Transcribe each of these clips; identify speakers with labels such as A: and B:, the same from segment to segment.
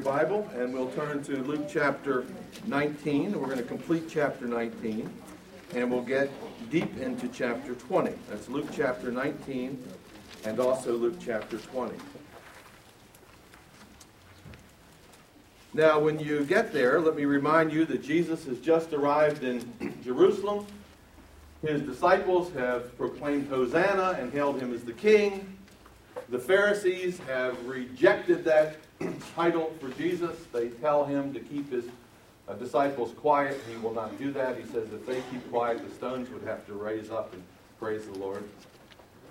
A: your Bible and we'll turn to Luke chapter 19. We're going to complete chapter 19 and we'll get deep into chapter 20. That's Luke chapter 19 and also Luke chapter 20. Now, when you get there, let me remind you that Jesus has just arrived in Jerusalem. His disciples have proclaimed Hosanna and hailed him as the king. The Pharisees have rejected that title for Jesus. They tell him to keep his uh, disciples quiet. He will not do that. He says if they keep quiet, the stones would have to raise up and praise the Lord.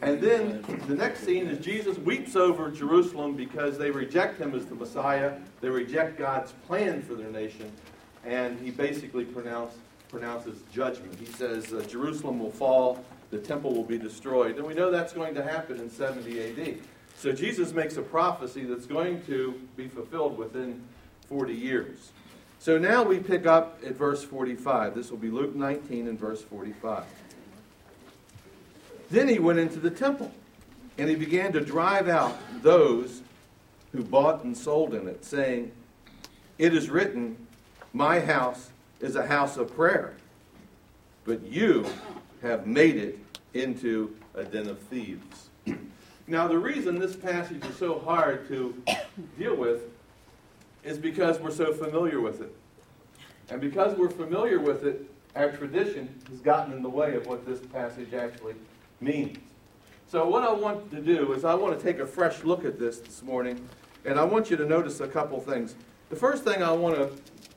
A: And then the next scene is Jesus weeps over Jerusalem because they reject him as the Messiah. They reject God's plan for their nation. And he basically pronounce, pronounces judgment. He says uh, Jerusalem will fall the temple will be destroyed. And we know that's going to happen in 70 AD. So Jesus makes a prophecy that's going to be fulfilled within 40 years. So now we pick up at verse 45. This will be Luke 19 and verse 45. Then he went into the temple, and he began to drive out those who bought and sold in it, saying, It is written, My house is a house of prayer, but you have made it into a den of thieves. Now, the reason this passage is so hard to deal with is because we're so familiar with it. And because we're familiar with it, our tradition has gotten in the way of what this passage actually means. So, what I want to do is, I want to take a fresh look at this this morning, and I want you to notice a couple things. The first thing I want to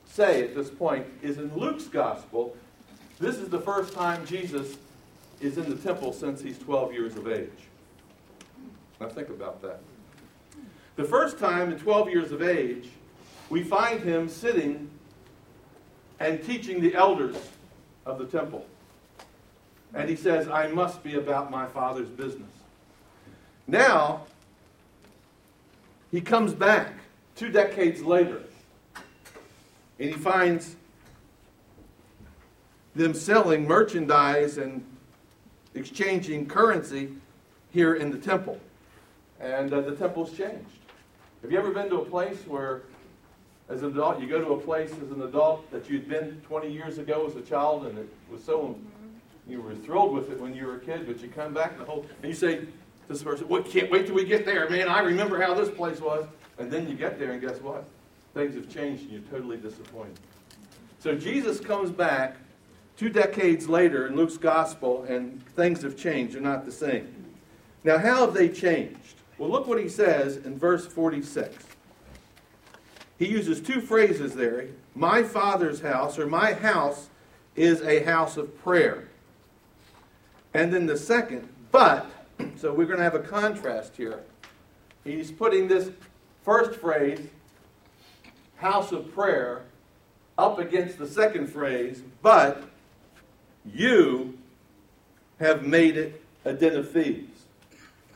A: say at this point is in Luke's gospel, this is the first time Jesus is in the temple since he's 12 years of age. Now think about that. The first time in 12 years of age, we find him sitting and teaching the elders of the temple. And he says, I must be about my father's business. Now, he comes back two decades later and he finds them selling merchandise and exchanging currency here in the temple. And uh, the temple's changed. Have you ever been to a place where, as an adult, you go to a place as an adult that you'd been 20 years ago as a child and it was so, you were thrilled with it when you were a kid, but you come back and the whole, and you say to this person, well, can't wait till we get there, man. I remember how this place was. And then you get there and guess what? Things have changed and you're totally disappointed. So Jesus comes back two decades later in Luke's gospel, and things have changed. They're not the same. Now, how have they changed? Well, look what he says in verse 46. He uses two phrases there My father's house, or my house, is a house of prayer. And then the second, but, so we're going to have a contrast here. He's putting this first phrase, house of prayer, up against the second phrase, but you have made it a den of thieves.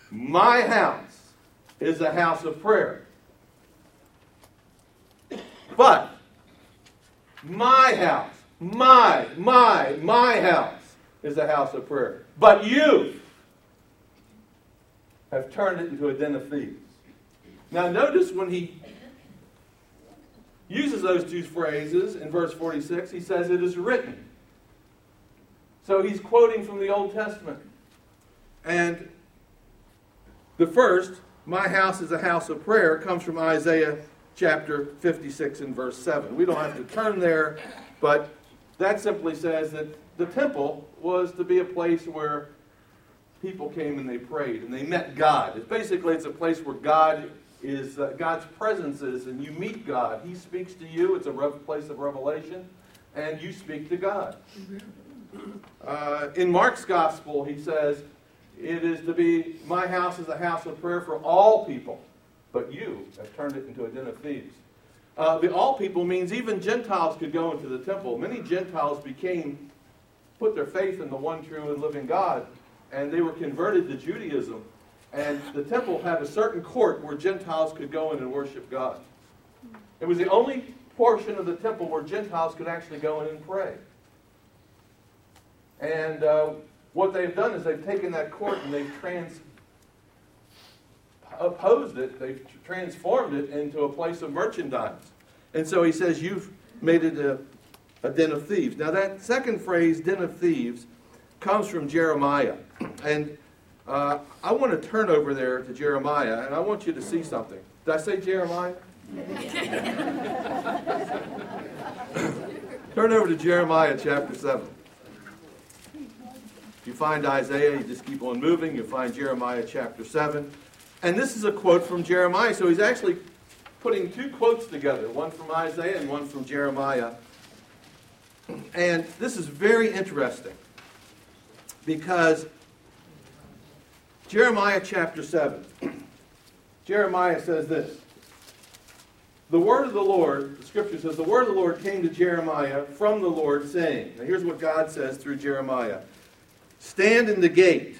A: My house is a house of prayer. But my house, my, my, my house is a house of prayer. But you have turned it into a den of thieves. Now, notice when he uses those two phrases in verse 46, he says, It is written. So he's quoting from the Old Testament. And the first, my house is a house of prayer, comes from Isaiah chapter 56 and verse 7. We don't have to turn there, but that simply says that the temple was to be a place where people came and they prayed and they met God. It's basically it's a place where God is uh, God's presence is and you meet God. He speaks to you. It's a place of revelation and you speak to God. Uh, in Mark's gospel, he says, It is to be, my house is a house of prayer for all people, but you have turned it into a den of thieves. Uh, the all people means even Gentiles could go into the temple. Many Gentiles became, put their faith in the one true and living God, and they were converted to Judaism. And the temple had a certain court where Gentiles could go in and worship God. It was the only portion of the temple where Gentiles could actually go in and pray. And uh, what they've done is they've taken that court and they've trans, opposed it, they've transformed it into a place of merchandise. And so he says, You've made it a, a den of thieves. Now, that second phrase, den of thieves, comes from Jeremiah. And uh, I want to turn over there to Jeremiah, and I want you to see something. Did I say Jeremiah? turn over to Jeremiah chapter 7. You find Isaiah, you just keep on moving. You find Jeremiah chapter 7. And this is a quote from Jeremiah. So he's actually putting two quotes together one from Isaiah and one from Jeremiah. And this is very interesting because Jeremiah chapter 7. Jeremiah says this The word of the Lord, the scripture says, the word of the Lord came to Jeremiah from the Lord, saying, Now here's what God says through Jeremiah Stand in the gate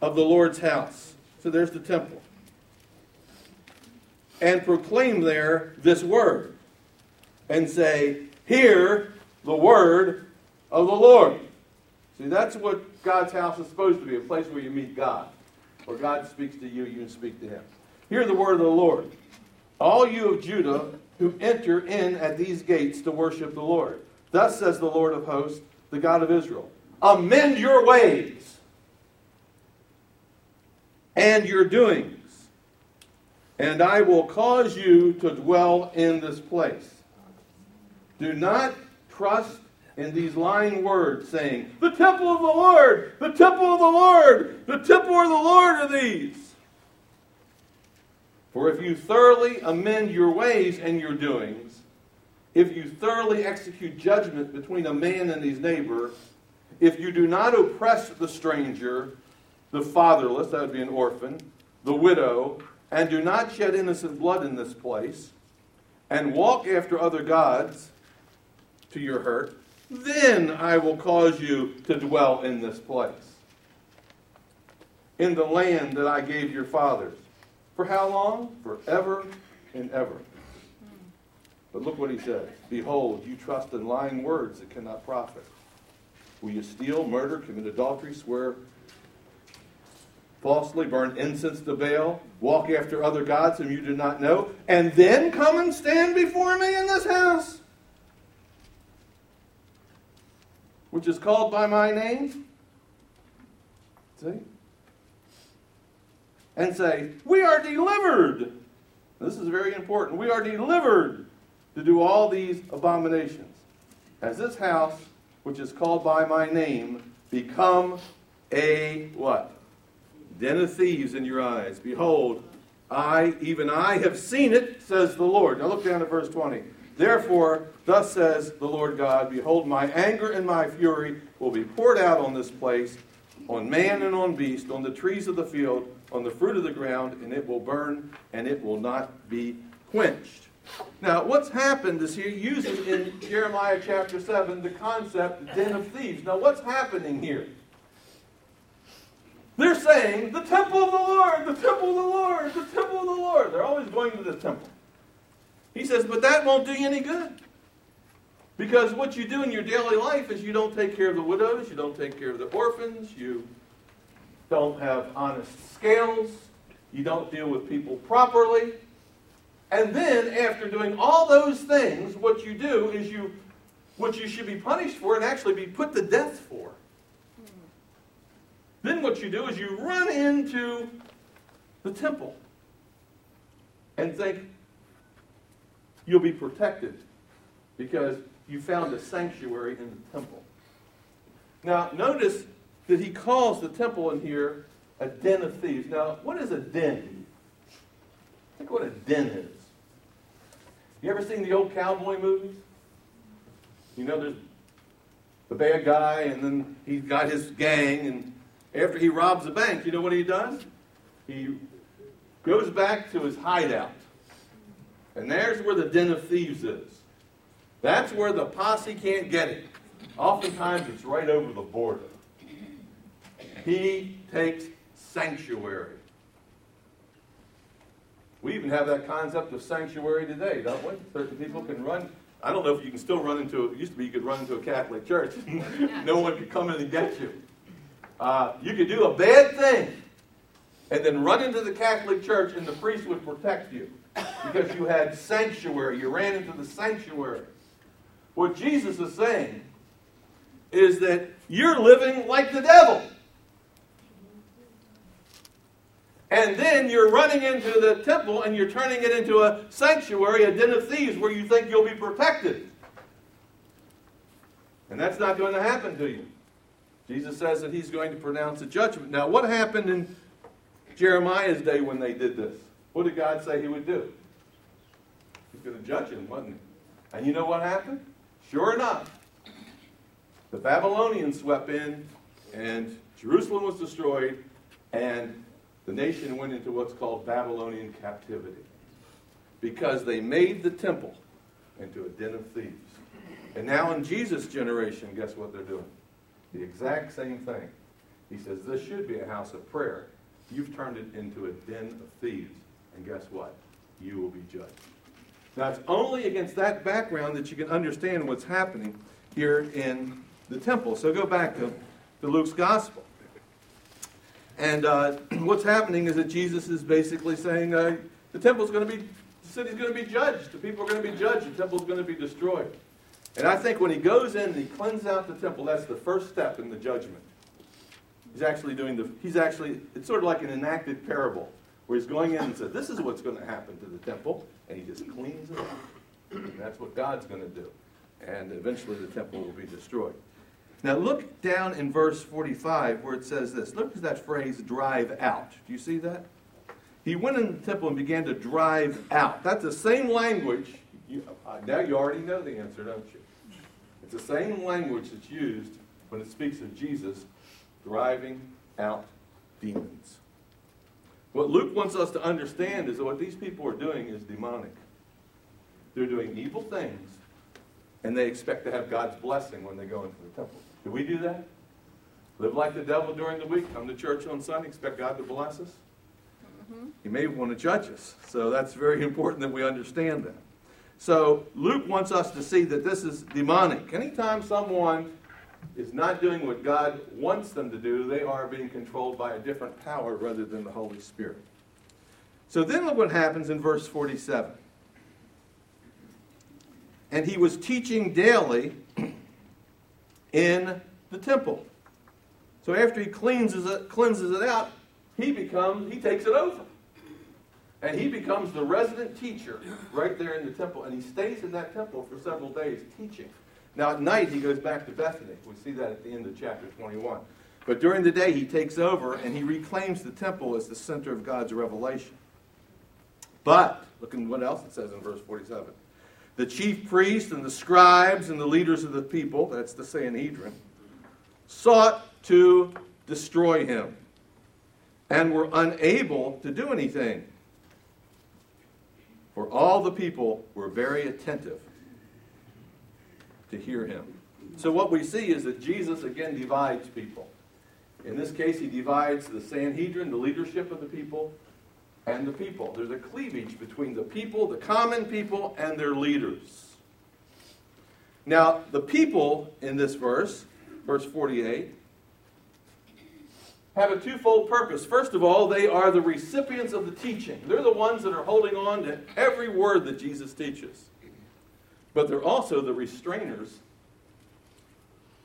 A: of the Lord's house. So there's the temple. And proclaim there this word. And say, Hear the word of the Lord. See, that's what God's house is supposed to be a place where you meet God. Where God speaks to you, you speak to him. Hear the word of the Lord. All you of Judah who enter in at these gates to worship the Lord. Thus says the Lord of hosts, the God of Israel Amend your ways and your doings, and I will cause you to dwell in this place. Do not trust in these lying words, saying, The temple of the Lord, the temple of the Lord, the temple of the Lord are these. For if you thoroughly amend your ways and your doings, if you thoroughly execute judgment between a man and his neighbor, if you do not oppress the stranger, the fatherless, that would be an orphan, the widow, and do not shed innocent blood in this place, and walk after other gods to your hurt, then I will cause you to dwell in this place, in the land that I gave your fathers. For how long? Forever and ever. But look what he says Behold, you trust in lying words that cannot profit. Will you steal, murder, commit adultery, swear falsely, burn incense to Baal, walk after other gods whom you do not know, and then come and stand before me in this house? which is called by my name. See? And say, We are delivered. This is very important. We are delivered to do all these abominations. As this house, which is called by my name, become a what? Den of thieves in your eyes. Behold, I, even I, have seen it, says the Lord. Now look down at verse 20. Therefore, thus says the Lord God Behold, my anger and my fury will be poured out on this place, on man and on beast, on the trees of the field, on the fruit of the ground, and it will burn, and it will not be quenched. Now, what's happened is he uses in Jeremiah chapter 7 the concept den of thieves. Now, what's happening here? They're saying, the temple of the Lord, the temple of the Lord, the temple of the Lord. They're always going to the temple. He says, but that won't do you any good. Because what you do in your daily life is you don't take care of the widows, you don't take care of the orphans, you don't have honest scales, you don't deal with people properly. And then, after doing all those things, what you do is you, what you should be punished for and actually be put to death for. Then what you do is you run into the temple and think, You'll be protected because you found a sanctuary in the temple. Now, notice that he calls the temple in here a den of thieves. Now, what is a den? Think what a den is. You ever seen the old cowboy movies? You know, there's the bad guy, and then he's got his gang, and after he robs the bank, you know what he does? He goes back to his hideout. And there's where the den of thieves is. That's where the posse can't get it. Oftentimes it's right over the border. He takes sanctuary. We even have that concept of sanctuary today, don't we? Certain people can run. I don't know if you can still run into it. Used to be you could run into a Catholic church. no one could come in and get you. Uh, you could do a bad thing, and then run into the Catholic Church and the priest would protect you because you had sanctuary. You ran into the sanctuary. What Jesus is saying is that you're living like the devil. And then you're running into the temple and you're turning it into a sanctuary, a den of thieves where you think you'll be protected. And that's not going to happen to you. Jesus says that he's going to pronounce a judgment. Now, what happened in Jeremiah's day when they did this? What did God say he would do? He's going to judge him, wasn't he? And you know what happened? Sure enough, the Babylonians swept in and Jerusalem was destroyed and the nation went into what's called Babylonian captivity because they made the temple into a den of thieves. And now in Jesus' generation, guess what they're doing? The exact same thing. He says, This should be a house of prayer. You've turned it into a den of thieves. And guess what? You will be judged. Now, it's only against that background that you can understand what's happening here in the temple. So go back to, to Luke's gospel. And uh, what's happening is that Jesus is basically saying uh, the temple's going to be, the city's going to be judged. The people are going to be judged. The temple's going to be destroyed. And I think when he goes in and he cleanses out the temple, that's the first step in the judgment. He's actually doing the, he's actually, it's sort of like an enacted parable where he's going in and says, this is what's going to happen to the temple, and he just cleans it up. And that's what God's going to do. And eventually the temple will be destroyed. Now look down in verse 45 where it says this. Look at that phrase, drive out. Do you see that? He went in the temple and began to drive out. That's the same language. You, now you already know the answer, don't you? It's the same language that's used when it speaks of Jesus driving out demons. What Luke wants us to understand is that what these people are doing is demonic. They're doing evil things, and they expect to have God's blessing when they go into the temple. Do we do that? Live like the devil during the week, come to church on Sunday, expect God to bless us? Mm-hmm. He may want to judge us. So that's very important that we understand that. So Luke wants us to see that this is demonic. Anytime someone is not doing what God wants them to do, they are being controlled by a different power rather than the Holy Spirit. So then look what happens in verse 47. And he was teaching daily in the temple. So after he cleanses it, cleanses it out, he becomes he takes it over. And he becomes the resident teacher right there in the temple. And he stays in that temple for several days teaching. Now at night he goes back to Bethany. We see that at the end of chapter 21. But during the day he takes over and he reclaims the temple as the center of God's revelation. But, look at what else it says in verse 47. The chief priests and the scribes and the leaders of the people, that's the Sanhedrin, sought to destroy him and were unable to do anything. For all the people were very attentive to hear him. So, what we see is that Jesus again divides people. In this case, he divides the Sanhedrin, the leadership of the people, and the people. There's a cleavage between the people, the common people, and their leaders. Now, the people in this verse, verse 48, have a twofold purpose. First of all, they are the recipients of the teaching. They're the ones that are holding on to every word that Jesus teaches. But they're also the restrainers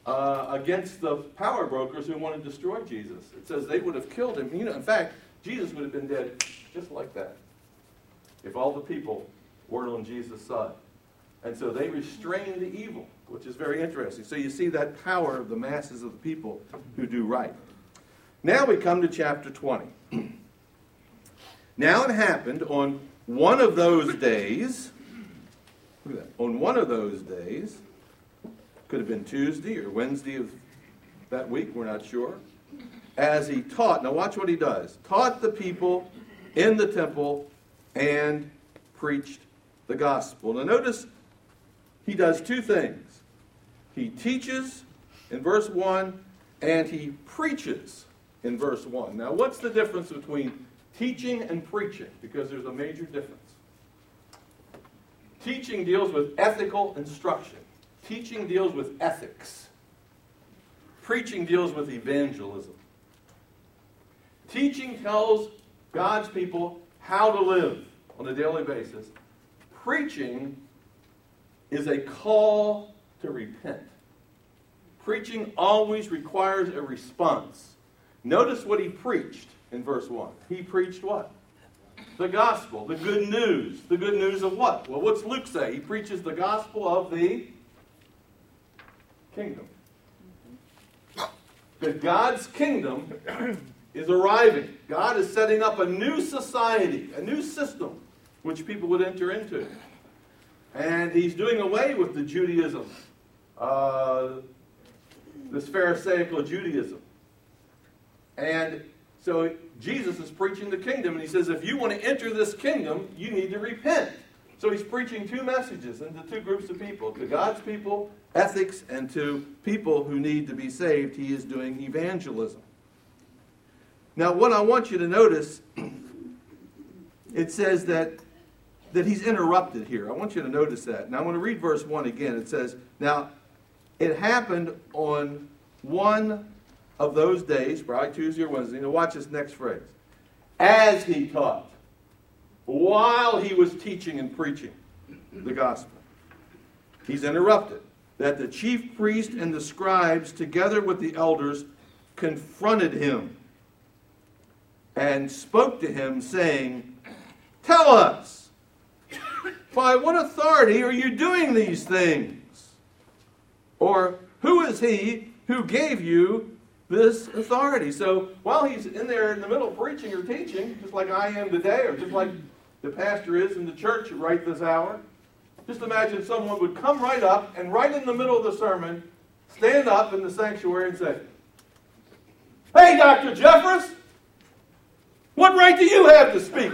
A: uh, against the power brokers who want to destroy Jesus. It says they would have killed him. You know, in fact, Jesus would have been dead just like that if all the people weren't on Jesus' side. And so they restrain the evil, which is very interesting. So you see that power of the masses of the people who do right. Now we come to chapter 20. now it happened on one of those days, look at that, on one of those days, could have been Tuesday or Wednesday of that week, we're not sure, as he taught. Now watch what he does. Taught the people in the temple and preached the gospel. Now notice he does two things. He teaches in verse 1 and he preaches in verse 1. Now, what's the difference between teaching and preaching? Because there's a major difference. Teaching deals with ethical instruction, teaching deals with ethics, preaching deals with evangelism. Teaching tells God's people how to live on a daily basis, preaching is a call to repent. Preaching always requires a response. Notice what he preached in verse 1. He preached what? The gospel, the good news. The good news of what? Well, what's Luke say? He preaches the gospel of the kingdom. That God's kingdom is arriving. God is setting up a new society, a new system, which people would enter into. And he's doing away with the Judaism, uh, this Pharisaical Judaism. And so Jesus is preaching the kingdom, and he says, if you want to enter this kingdom, you need to repent. So he's preaching two messages into two groups of people to God's people, ethics, and to people who need to be saved. He is doing evangelism. Now, what I want you to notice, it says that, that he's interrupted here. I want you to notice that. Now, I'm going to read verse 1 again. It says, Now, it happened on one of those days, Friday, Tuesday, or Wednesday. Now, watch this next phrase. As he taught, while he was teaching and preaching the gospel, he's interrupted. That the chief priest and the scribes, together with the elders, confronted him and spoke to him, saying, Tell us, by what authority are you doing these things? Or who is he who gave you this authority? So while he's in there in the middle preaching or teaching, just like I am today, or just like the pastor is in the church right this hour, just imagine someone would come right up and right in the middle of the sermon, stand up in the sanctuary and say, Hey, Dr. Jeffress, what right do you have to speak?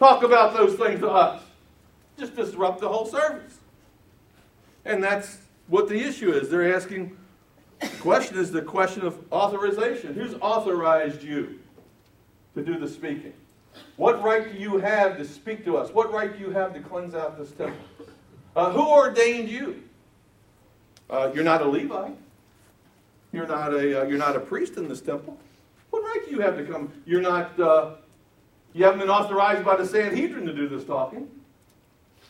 A: Talk about those things to us. Just disrupt the whole service. And that's what the issue is. They're asking, the question is the question of authorization. Who's authorized you to do the speaking? What right do you have to speak to us? What right do you have to cleanse out this temple? Uh, who ordained you? Uh, you're not a Levite. You're not a, uh, you're not a priest in this temple. What right do you have to come? You're not, uh, you haven't been authorized by the Sanhedrin to do this talking.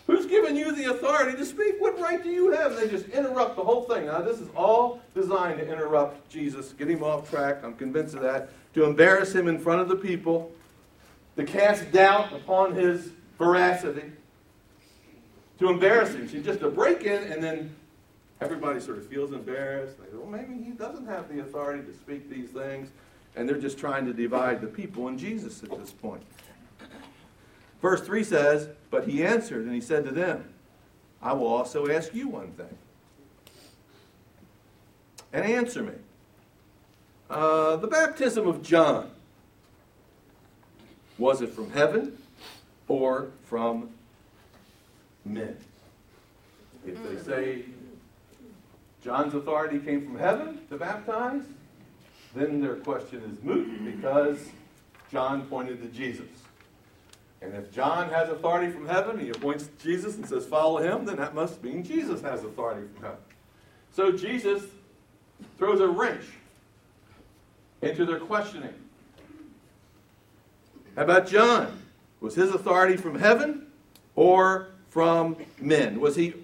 A: Who's given you the authority to speak? What right do you have? they just interrupt the whole thing. Now, this is all designed to interrupt Jesus, get him off track. I'm convinced of that. To embarrass him in front of the people, to cast doubt upon his veracity, to embarrass him. See, just to break in and then everybody sort of feels embarrassed. They go, well, maybe he doesn't have the authority to speak these things and they're just trying to divide the people and Jesus at this point. Verse 3 says, But he answered, and he said to them, I will also ask you one thing. And answer me. Uh, the baptism of John, was it from heaven or from men? If they say John's authority came from heaven to baptize, then their question is moot because John pointed to Jesus. And if John has authority from heaven, he appoints Jesus and says, follow him, then that must mean Jesus has authority from heaven. So Jesus throws a wrench into their questioning. How about John? Was his authority from heaven or from men? Was he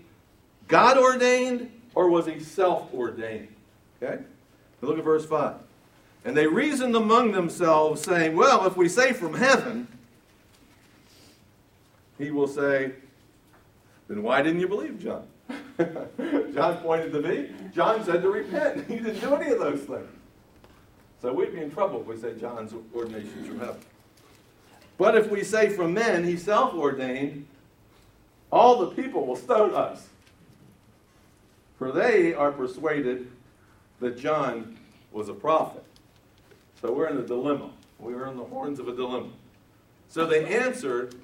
A: God ordained or was he self ordained? Okay? look at verse 5. And they reasoned among themselves, saying, Well, if we say from heaven, he will say, Then why didn't you believe John? John pointed to me. John said to repent. He didn't do any of those things. So we'd be in trouble if we say John's ordination from heaven. But if we say from men, he self ordained, all the people will stone us. For they are persuaded that John was a prophet. So we're in a dilemma. We were in the horns of a dilemma. So they answered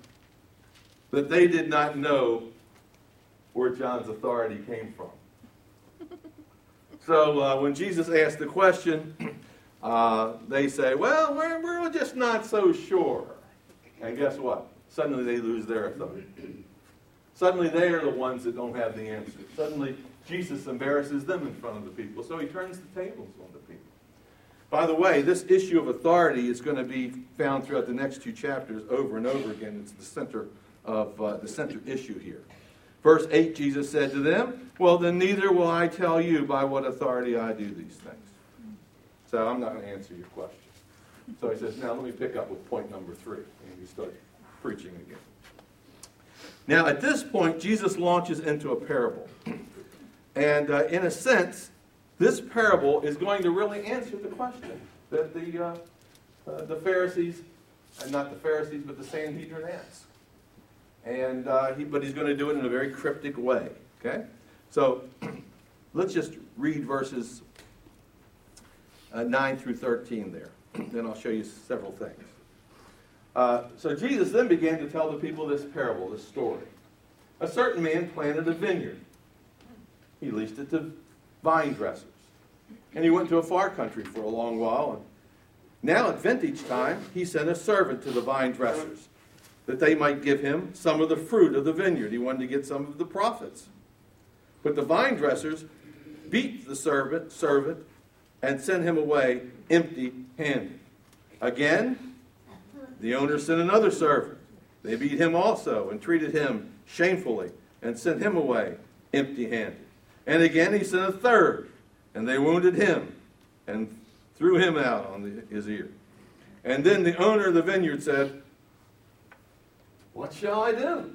A: that they did not know where John's authority came from. So uh, when Jesus asked the question, uh, they say, Well, we're, we're just not so sure. And guess what? Suddenly they lose their authority. Suddenly they are the ones that don't have the answer. Suddenly Jesus embarrasses them in front of the people. So he turns the tables on the people. By the way, this issue of authority is going to be found throughout the next two chapters over and over again. It's the center of uh, the center issue here. Verse 8, Jesus said to them, Well, then neither will I tell you by what authority I do these things. So I'm not going to answer your question. So he says, Now let me pick up with point number three. And we start preaching again. Now, at this point, Jesus launches into a parable. And uh, in a sense, this parable is going to really answer the question that the, uh, uh, the Pharisees, and not the Pharisees, but the Sanhedrin asked. And, uh, he, but he's going to do it in a very cryptic way. Okay? So let's just read verses uh, 9 through 13 there. then I'll show you several things. Uh, so Jesus then began to tell the people this parable, this story. A certain man planted a vineyard. He leased it to vine dressers. And he went to a far country for a long while. And now at vintage time, he sent a servant to the vine dressers that they might give him some of the fruit of the vineyard. He wanted to get some of the profits. But the vine dressers beat the servant, servant and sent him away empty handed. Again, the owner sent another servant. They beat him also and treated him shamefully and sent him away empty handed. And again he sent a third, and they wounded him and threw him out on the, his ear. And then the owner of the vineyard said, What shall I do?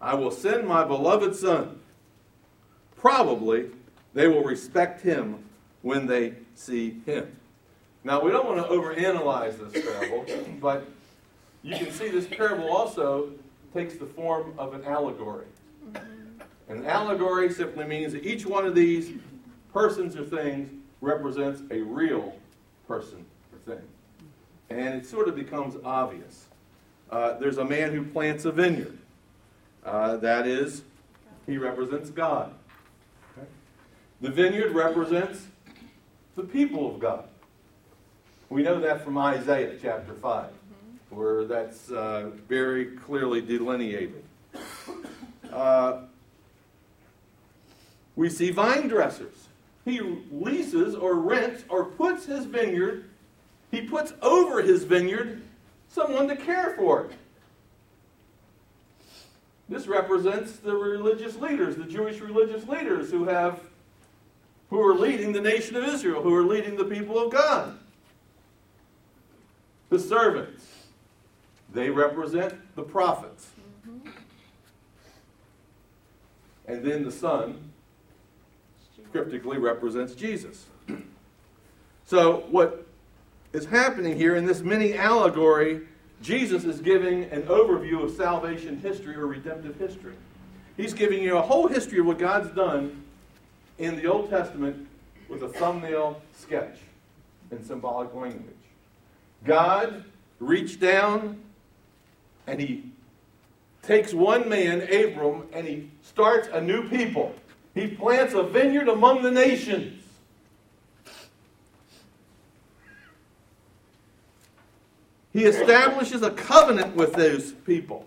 A: I will send my beloved son. Probably they will respect him when they see him. Now, we don't want to overanalyze this parable, but you can see this parable also takes the form of an allegory. Mm-hmm. An allegory simply means that each one of these persons or things represents a real person or thing. And it sort of becomes obvious. Uh, there's a man who plants a vineyard. Uh, that is, he represents God. Okay? The vineyard represents the people of God. We know that from Isaiah chapter 5, where that's uh, very clearly delineated. Uh, we see vine dressers. He leases or rents or puts his vineyard, he puts over his vineyard someone to care for it. This represents the religious leaders, the Jewish religious leaders who have who are leading the nation of Israel, who are leading the people of God. The servants, they represent the prophets. Mm-hmm. And then the son cryptically represents Jesus. So, what is happening here in this mini allegory, Jesus is giving an overview of salvation history or redemptive history. He's giving you a whole history of what God's done in the Old Testament with a thumbnail sketch in symbolic language. God reached down and he takes one man, Abram, and he starts a new people. He plants a vineyard among the nations. He establishes a covenant with those people.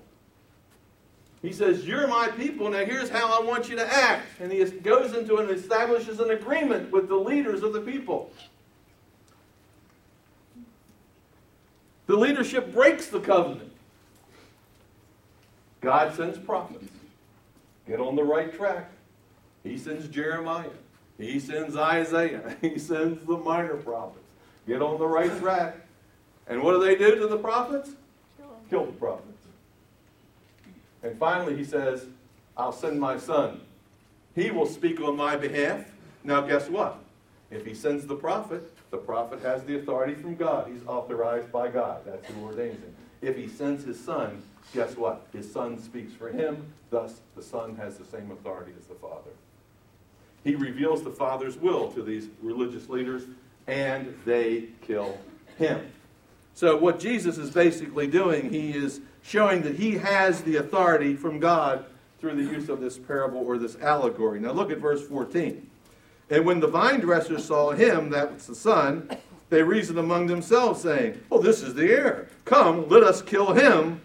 A: He says, You're my people. Now here's how I want you to act. And he goes into and establishes an agreement with the leaders of the people. The leadership breaks the covenant. God sends prophets. Get on the right track. He sends Jeremiah. He sends Isaiah. He sends the minor prophets. Get on the right track. And what do they do to the prophets? Kill the prophets. And finally, he says, I'll send my son. He will speak on my behalf. Now, guess what? If he sends the prophet, the prophet has the authority from God. He's authorized by God. That's who ordains him. If he sends his son, guess what? His son speaks for him. Thus, the son has the same authority as the father. He reveals the father's will to these religious leaders, and they kill him. So, what Jesus is basically doing, he is showing that he has the authority from God through the use of this parable or this allegory. Now look at verse 14. And when the vine dressers saw him, that was the son, they reasoned among themselves, saying, Oh, this is the heir. Come, let us kill him,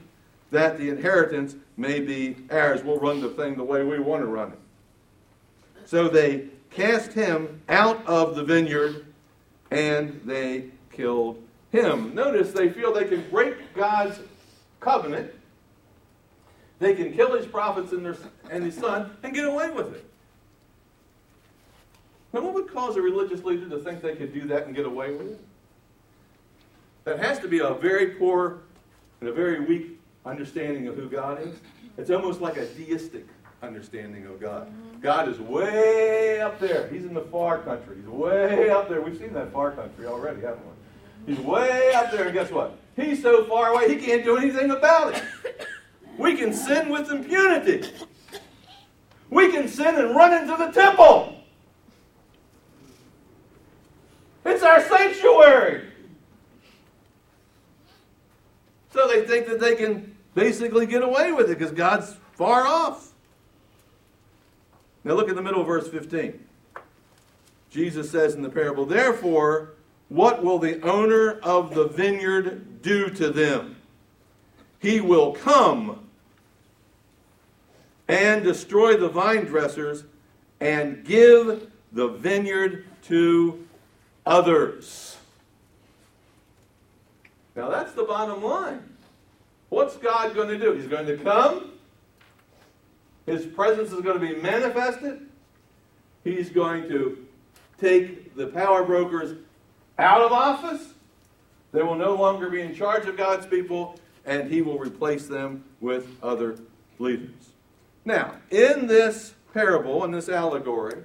A: that the inheritance may be ours. We'll run the thing the way we want to run it. So they cast him out of the vineyard and they killed him. Notice they feel they can break God's covenant, they can kill his prophets and, their, and his son, and get away with it. Now, what would cause a religious leader to think they could do that and get away with it? That has to be a very poor and a very weak understanding of who God is. It's almost like a deistic understanding of God. God is way up there. He's in the far country. He's way up there. We've seen that far country already, haven't we? He's way up there, and guess what? He's so far away, he can't do anything about it. We can sin with impunity. We can sin and run into the temple. It's our sanctuary. So they think that they can basically get away with it because God's far off. Now look at the middle of verse 15. Jesus says in the parable, Therefore, what will the owner of the vineyard do to them? He will come and destroy the vine dressers and give the vineyard to others. Now that's the bottom line. What's God going to do? He's going to come. His presence is going to be manifested. He's going to take the power brokers out of office. They will no longer be in charge of God's people, and he will replace them with other leaders. Now, in this parable, in this allegory,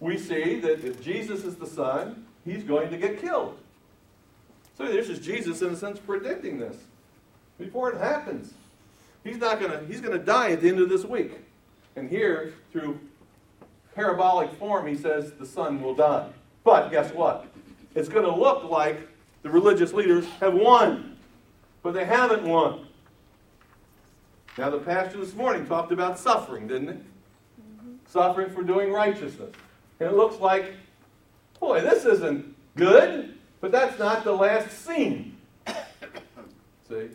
A: we see that if Jesus is the Son, he's going to get killed. So this is Jesus, in a sense, predicting this before it happens. He's not going to, he's to die at the end of this week. And here, through parabolic form, he says the Son will die. But guess what? It's going to look like the religious leaders have won, but they haven't won. Now, the pastor this morning talked about suffering, didn't he? Mm-hmm. Suffering for doing righteousness. And it looks like, boy, this isn't good, but that's not the last scene. See?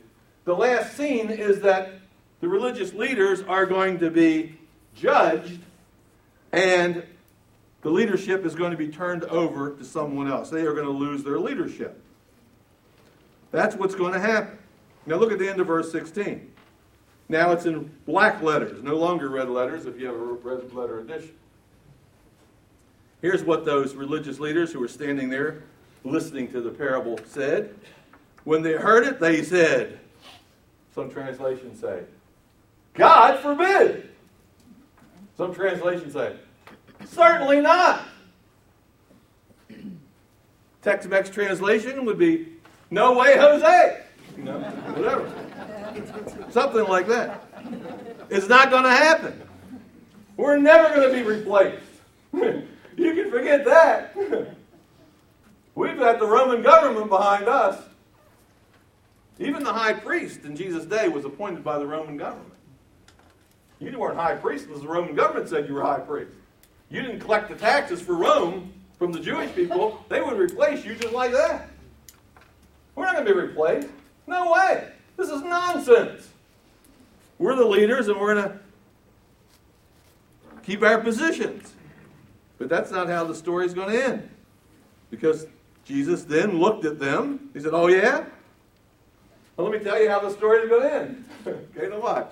A: The last scene is that the religious leaders are going to be judged and the leadership is going to be turned over to someone else. They are going to lose their leadership. That's what's going to happen. Now look at the end of verse 16. Now it's in black letters, no longer red letters if you have a red letter edition. Here's what those religious leaders who were standing there listening to the parable said. When they heard it, they said, some translations say, God forbid. Some translations say, certainly not. Tex Mex translation would be, no way, Jose. You know, whatever. Something like that. It's not going to happen. We're never going to be replaced. You can forget that. We've got the Roman government behind us. Even the high priest in Jesus' day was appointed by the Roman government. You weren't high priest because the Roman government said you were high priest. You didn't collect the taxes for Rome from the Jewish people. They would replace you just like that. We're not going to be replaced. No way. This is nonsense. We're the leaders and we're going to keep our positions. But that's not how the story is going to end. Because Jesus then looked at them. He said, Oh, yeah? Well, let me tell you how the story is going to end. okay, now watch.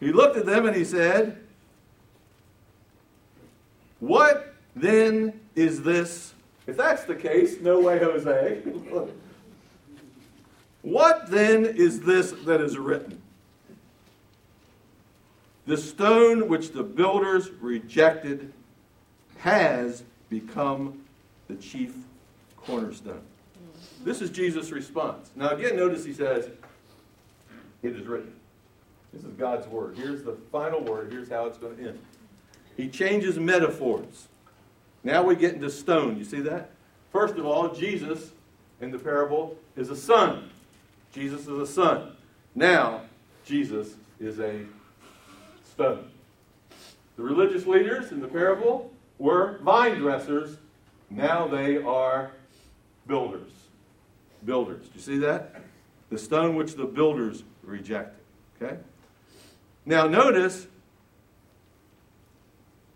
A: He looked at them and he said, What then is this? If that's the case, no way, Jose. what then is this that is written? The stone which the builders rejected has become the chief cornerstone. This is Jesus' response. Now, again, notice he says, It is written. This is God's word. Here's the final word. Here's how it's going to end. He changes metaphors. Now we get into stone. You see that? First of all, Jesus in the parable is a son. Jesus is a son. Now, Jesus is a stone. The religious leaders in the parable were vine dressers. Now they are builders. Builders. Do you see that? The stone which the builders rejected. Okay? Now notice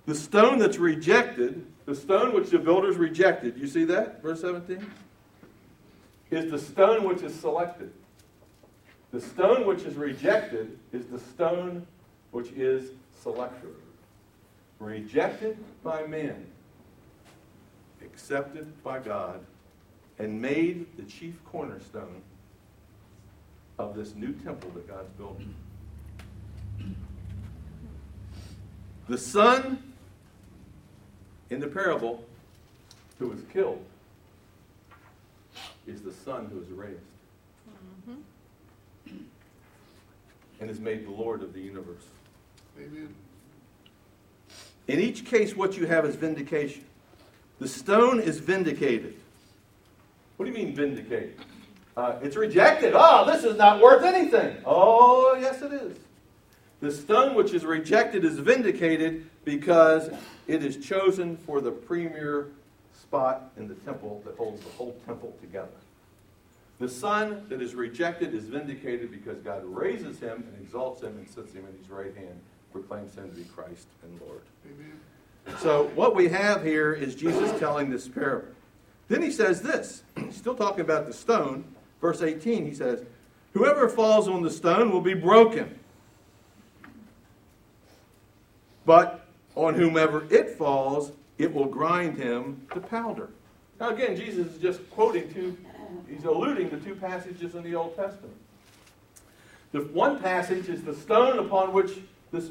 A: The stone that's rejected, the stone which the builders rejected, you see that? Verse 17? Is the stone which is selected. The stone which is rejected is the stone which is selected. Rejected by men, accepted by God, and made the chief cornerstone of this new temple that God's building. The son in the parable who was killed is the son who is raised mm-hmm. and is made the Lord of the universe. Amen. In each case, what you have is vindication. The stone is vindicated. What do you mean vindicated? Uh, it's rejected. Oh, this is not worth anything. Oh, yes, it is. The stone which is rejected is vindicated because it is chosen for the premier spot in the temple that holds the whole temple together. The son that is rejected is vindicated because God raises him and exalts him and sets him at his right hand, proclaims him to be Christ and Lord. Amen. So, what we have here is Jesus telling this parable. Then he says this, still talking about the stone, verse 18, he says, Whoever falls on the stone will be broken but on whomever it falls, it will grind him to powder. Now, again, Jesus is just quoting two, he's alluding to two passages in the Old Testament. The one passage is the stone upon which this,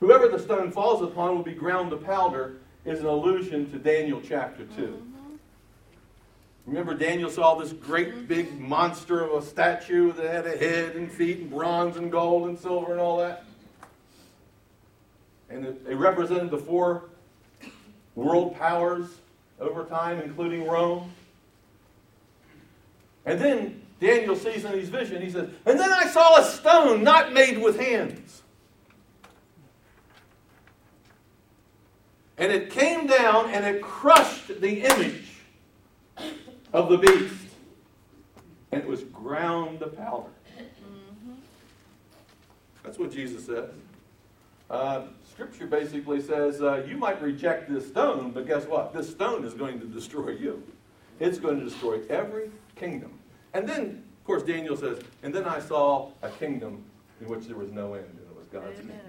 A: whoever the stone falls upon will be ground to powder, is an allusion to Daniel chapter 2. Remember, Daniel saw this great big monster of a statue that had a head and feet and bronze and gold and silver and all that? and it, represented the four world powers over time, including Rome. And then Daniel sees in his vision, he says, And then I saw a stone not made with hands. And it came down and it crushed the image of the beast. And it was ground to powder. Mm-hmm. That's what Jesus said. Uh, Scripture basically says uh, you might reject this stone, but guess what? This stone is going to destroy you. It's going to destroy every kingdom. And then, of course, Daniel says, and then I saw a kingdom in which there was no end, and it was God's Amen.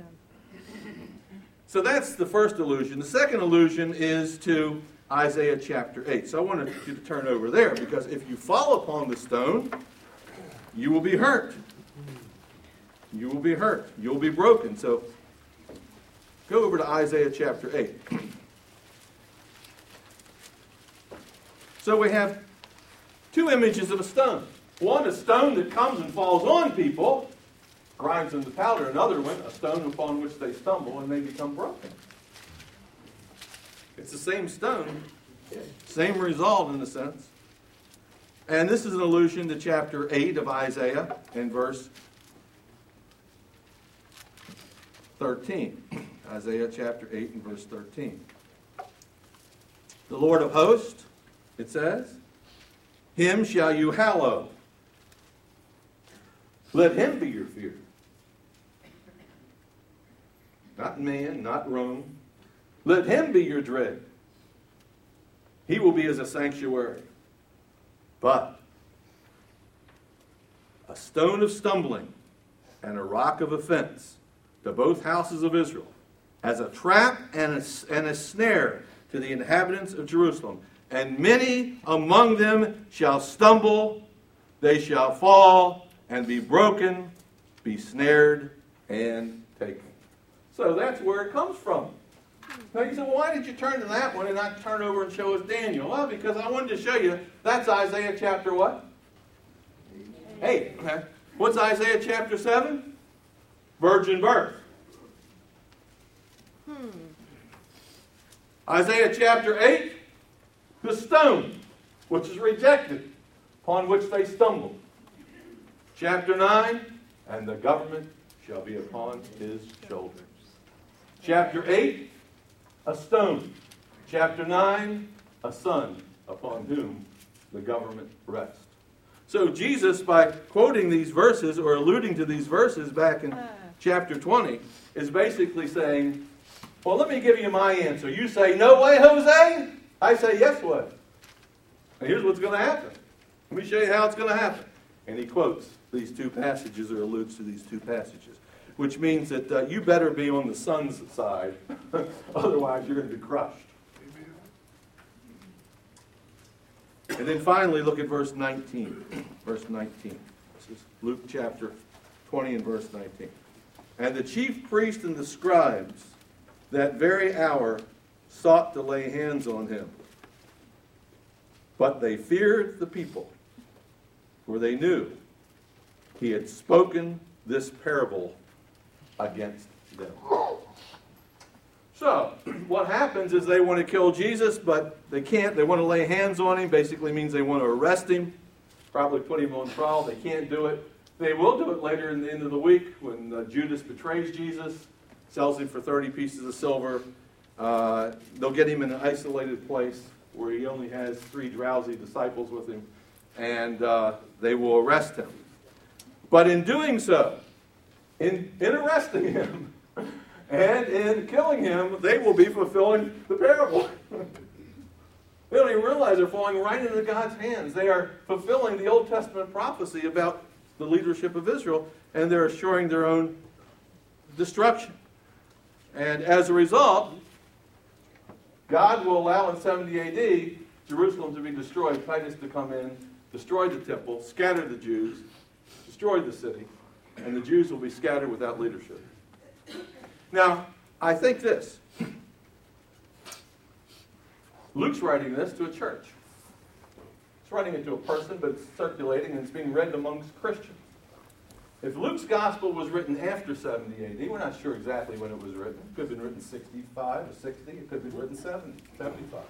A: kingdom. So that's the first allusion. The second allusion is to Isaiah chapter 8. So I wanted you to turn over there because if you fall upon the stone, you will be hurt. You will be hurt. You'll be broken. So Go over to Isaiah chapter 8. So we have two images of a stone. One, a stone that comes and falls on people, grinds them to powder. Another one, a stone upon which they stumble and they become broken. It's the same stone, same result in a sense. And this is an allusion to chapter 8 of Isaiah and verse 13. Isaiah chapter 8 and verse 13. The Lord of hosts, it says, Him shall you hallow. Let him be your fear. Not man, not Rome. Let him be your dread. He will be as a sanctuary. But a stone of stumbling and a rock of offense to both houses of Israel as a trap and a, and a snare to the inhabitants of Jerusalem. And many among them shall stumble, they shall fall and be broken, be snared and taken. So that's where it comes from. Now you say, well, why did you turn to that one and not turn over and show us Daniel? Well, because I wanted to show you that's Isaiah chapter what? Eight. Okay. What's Isaiah chapter 7? Virgin birth. Hmm. Isaiah chapter 8, the stone which is rejected, upon which they stumbled. Chapter 9, and the government shall be upon his shoulders. Chapter 8, a stone. Chapter 9, a son upon whom the government rests. So Jesus, by quoting these verses or alluding to these verses back in ah. chapter 20, is basically saying Well, let me give you my answer. You say, No way, Jose. I say, Yes, what? And here's what's going to happen. Let me show you how it's going to happen. And he quotes these two passages or alludes to these two passages, which means that uh, you better be on the son's side. Otherwise, you're going to be crushed. And then finally, look at verse 19. Verse 19. This is Luke chapter 20 and verse 19. And the chief priest and the scribes that very hour sought to lay hands on him. But they feared the people, for they knew he had spoken this parable against them. So, what happens is they want to kill Jesus, but they can't. They want to lay hands on him. Basically means they want to arrest him, probably put him on trial. They can't do it. They will do it later in the end of the week when uh, Judas betrays Jesus, sells him for 30 pieces of silver. Uh, they'll get him in an isolated place where he only has three drowsy disciples with him, and uh, they will arrest him. But in doing so, in, in arresting him, and in killing him, they will be fulfilling the parable. they don't even realize they're falling right into God's hands. They are fulfilling the Old Testament prophecy about the leadership of Israel, and they're assuring their own destruction. And as a result, God will allow in 70 AD Jerusalem to be destroyed, Titus to come in, destroy the temple, scatter the Jews, destroy the city, and the Jews will be scattered without leadership. Now, I think this. Luke's writing this to a church. He's writing it to a person, but it's circulating and it's being read amongst Christians. If Luke's gospel was written after 70 AD, we're not sure exactly when it was written. It could have been written 65 or 60. It could have been written 70, 75.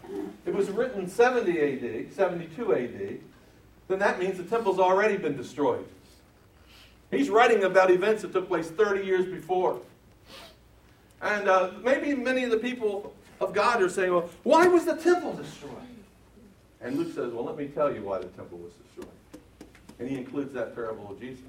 A: It was written 70 AD, 72 AD, then that means the temple's already been destroyed. He's writing about events that took place 30 years before. And uh, maybe many of the people of God are saying, well, why was the temple destroyed? And Luke says, well, let me tell you why the temple was destroyed. And he includes that parable of Jesus.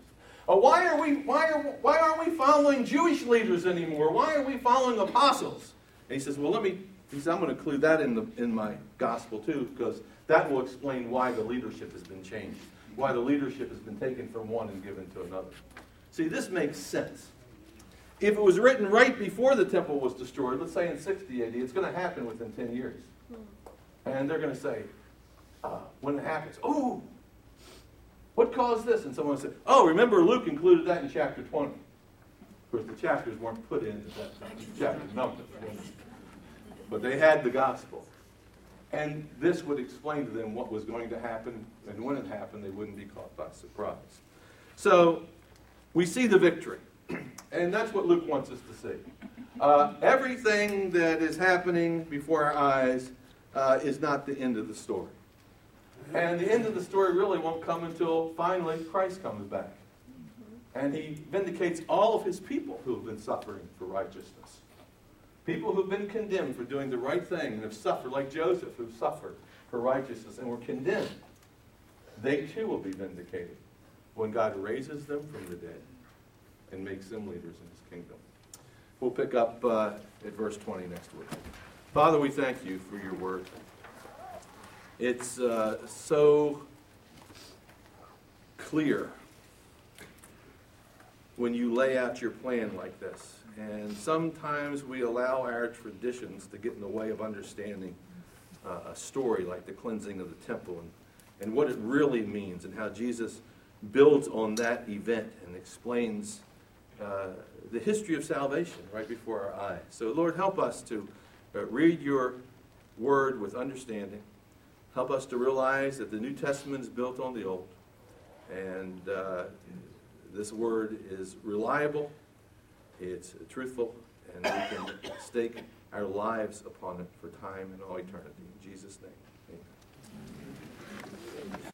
A: Uh, why, are we, why, are, why aren't we following Jewish leaders anymore? Why are we following apostles? And he says, well, let me, he says, I'm going to include that in, the, in my gospel too, because that will explain why the leadership has been changed, why the leadership has been taken from one and given to another. See, this makes sense. If it was written right before the temple was destroyed, let's say in 60 AD, it's going to happen within 10 years. And they're going to say, uh, when it happens, oh, what caused this? And someone said, oh, remember Luke included that in chapter 20. Of course, the chapters weren't put in at that time, chapter numbers. But they had the gospel. And this would explain to them what was going to happen, and when it happened, they wouldn't be caught by surprise. So, we see the victory. And that's what Luke wants us to see. Uh, everything that is happening before our eyes uh, is not the end of the story. And the end of the story really won't come until finally Christ comes back. And he vindicates all of his people who have been suffering for righteousness. People who've been condemned for doing the right thing and have suffered, like Joseph, who suffered for righteousness and were condemned. They too will be vindicated when God raises them from the dead and makes them leaders in his kingdom. We'll pick up uh, at verse 20 next week. Father, we thank you for your word. It's uh, so clear when you lay out your plan like this. And sometimes we allow our traditions to get in the way of understanding uh, a story like the cleansing of the temple and, and what it really means and how Jesus builds on that event and explains uh, the history of salvation right before our eyes. So, Lord, help us to uh, read your word with understanding. Help us to realize that the New Testament is built on the Old. And uh, this word is reliable, it's truthful, and we can stake our lives upon it for time and all eternity. In Jesus' name.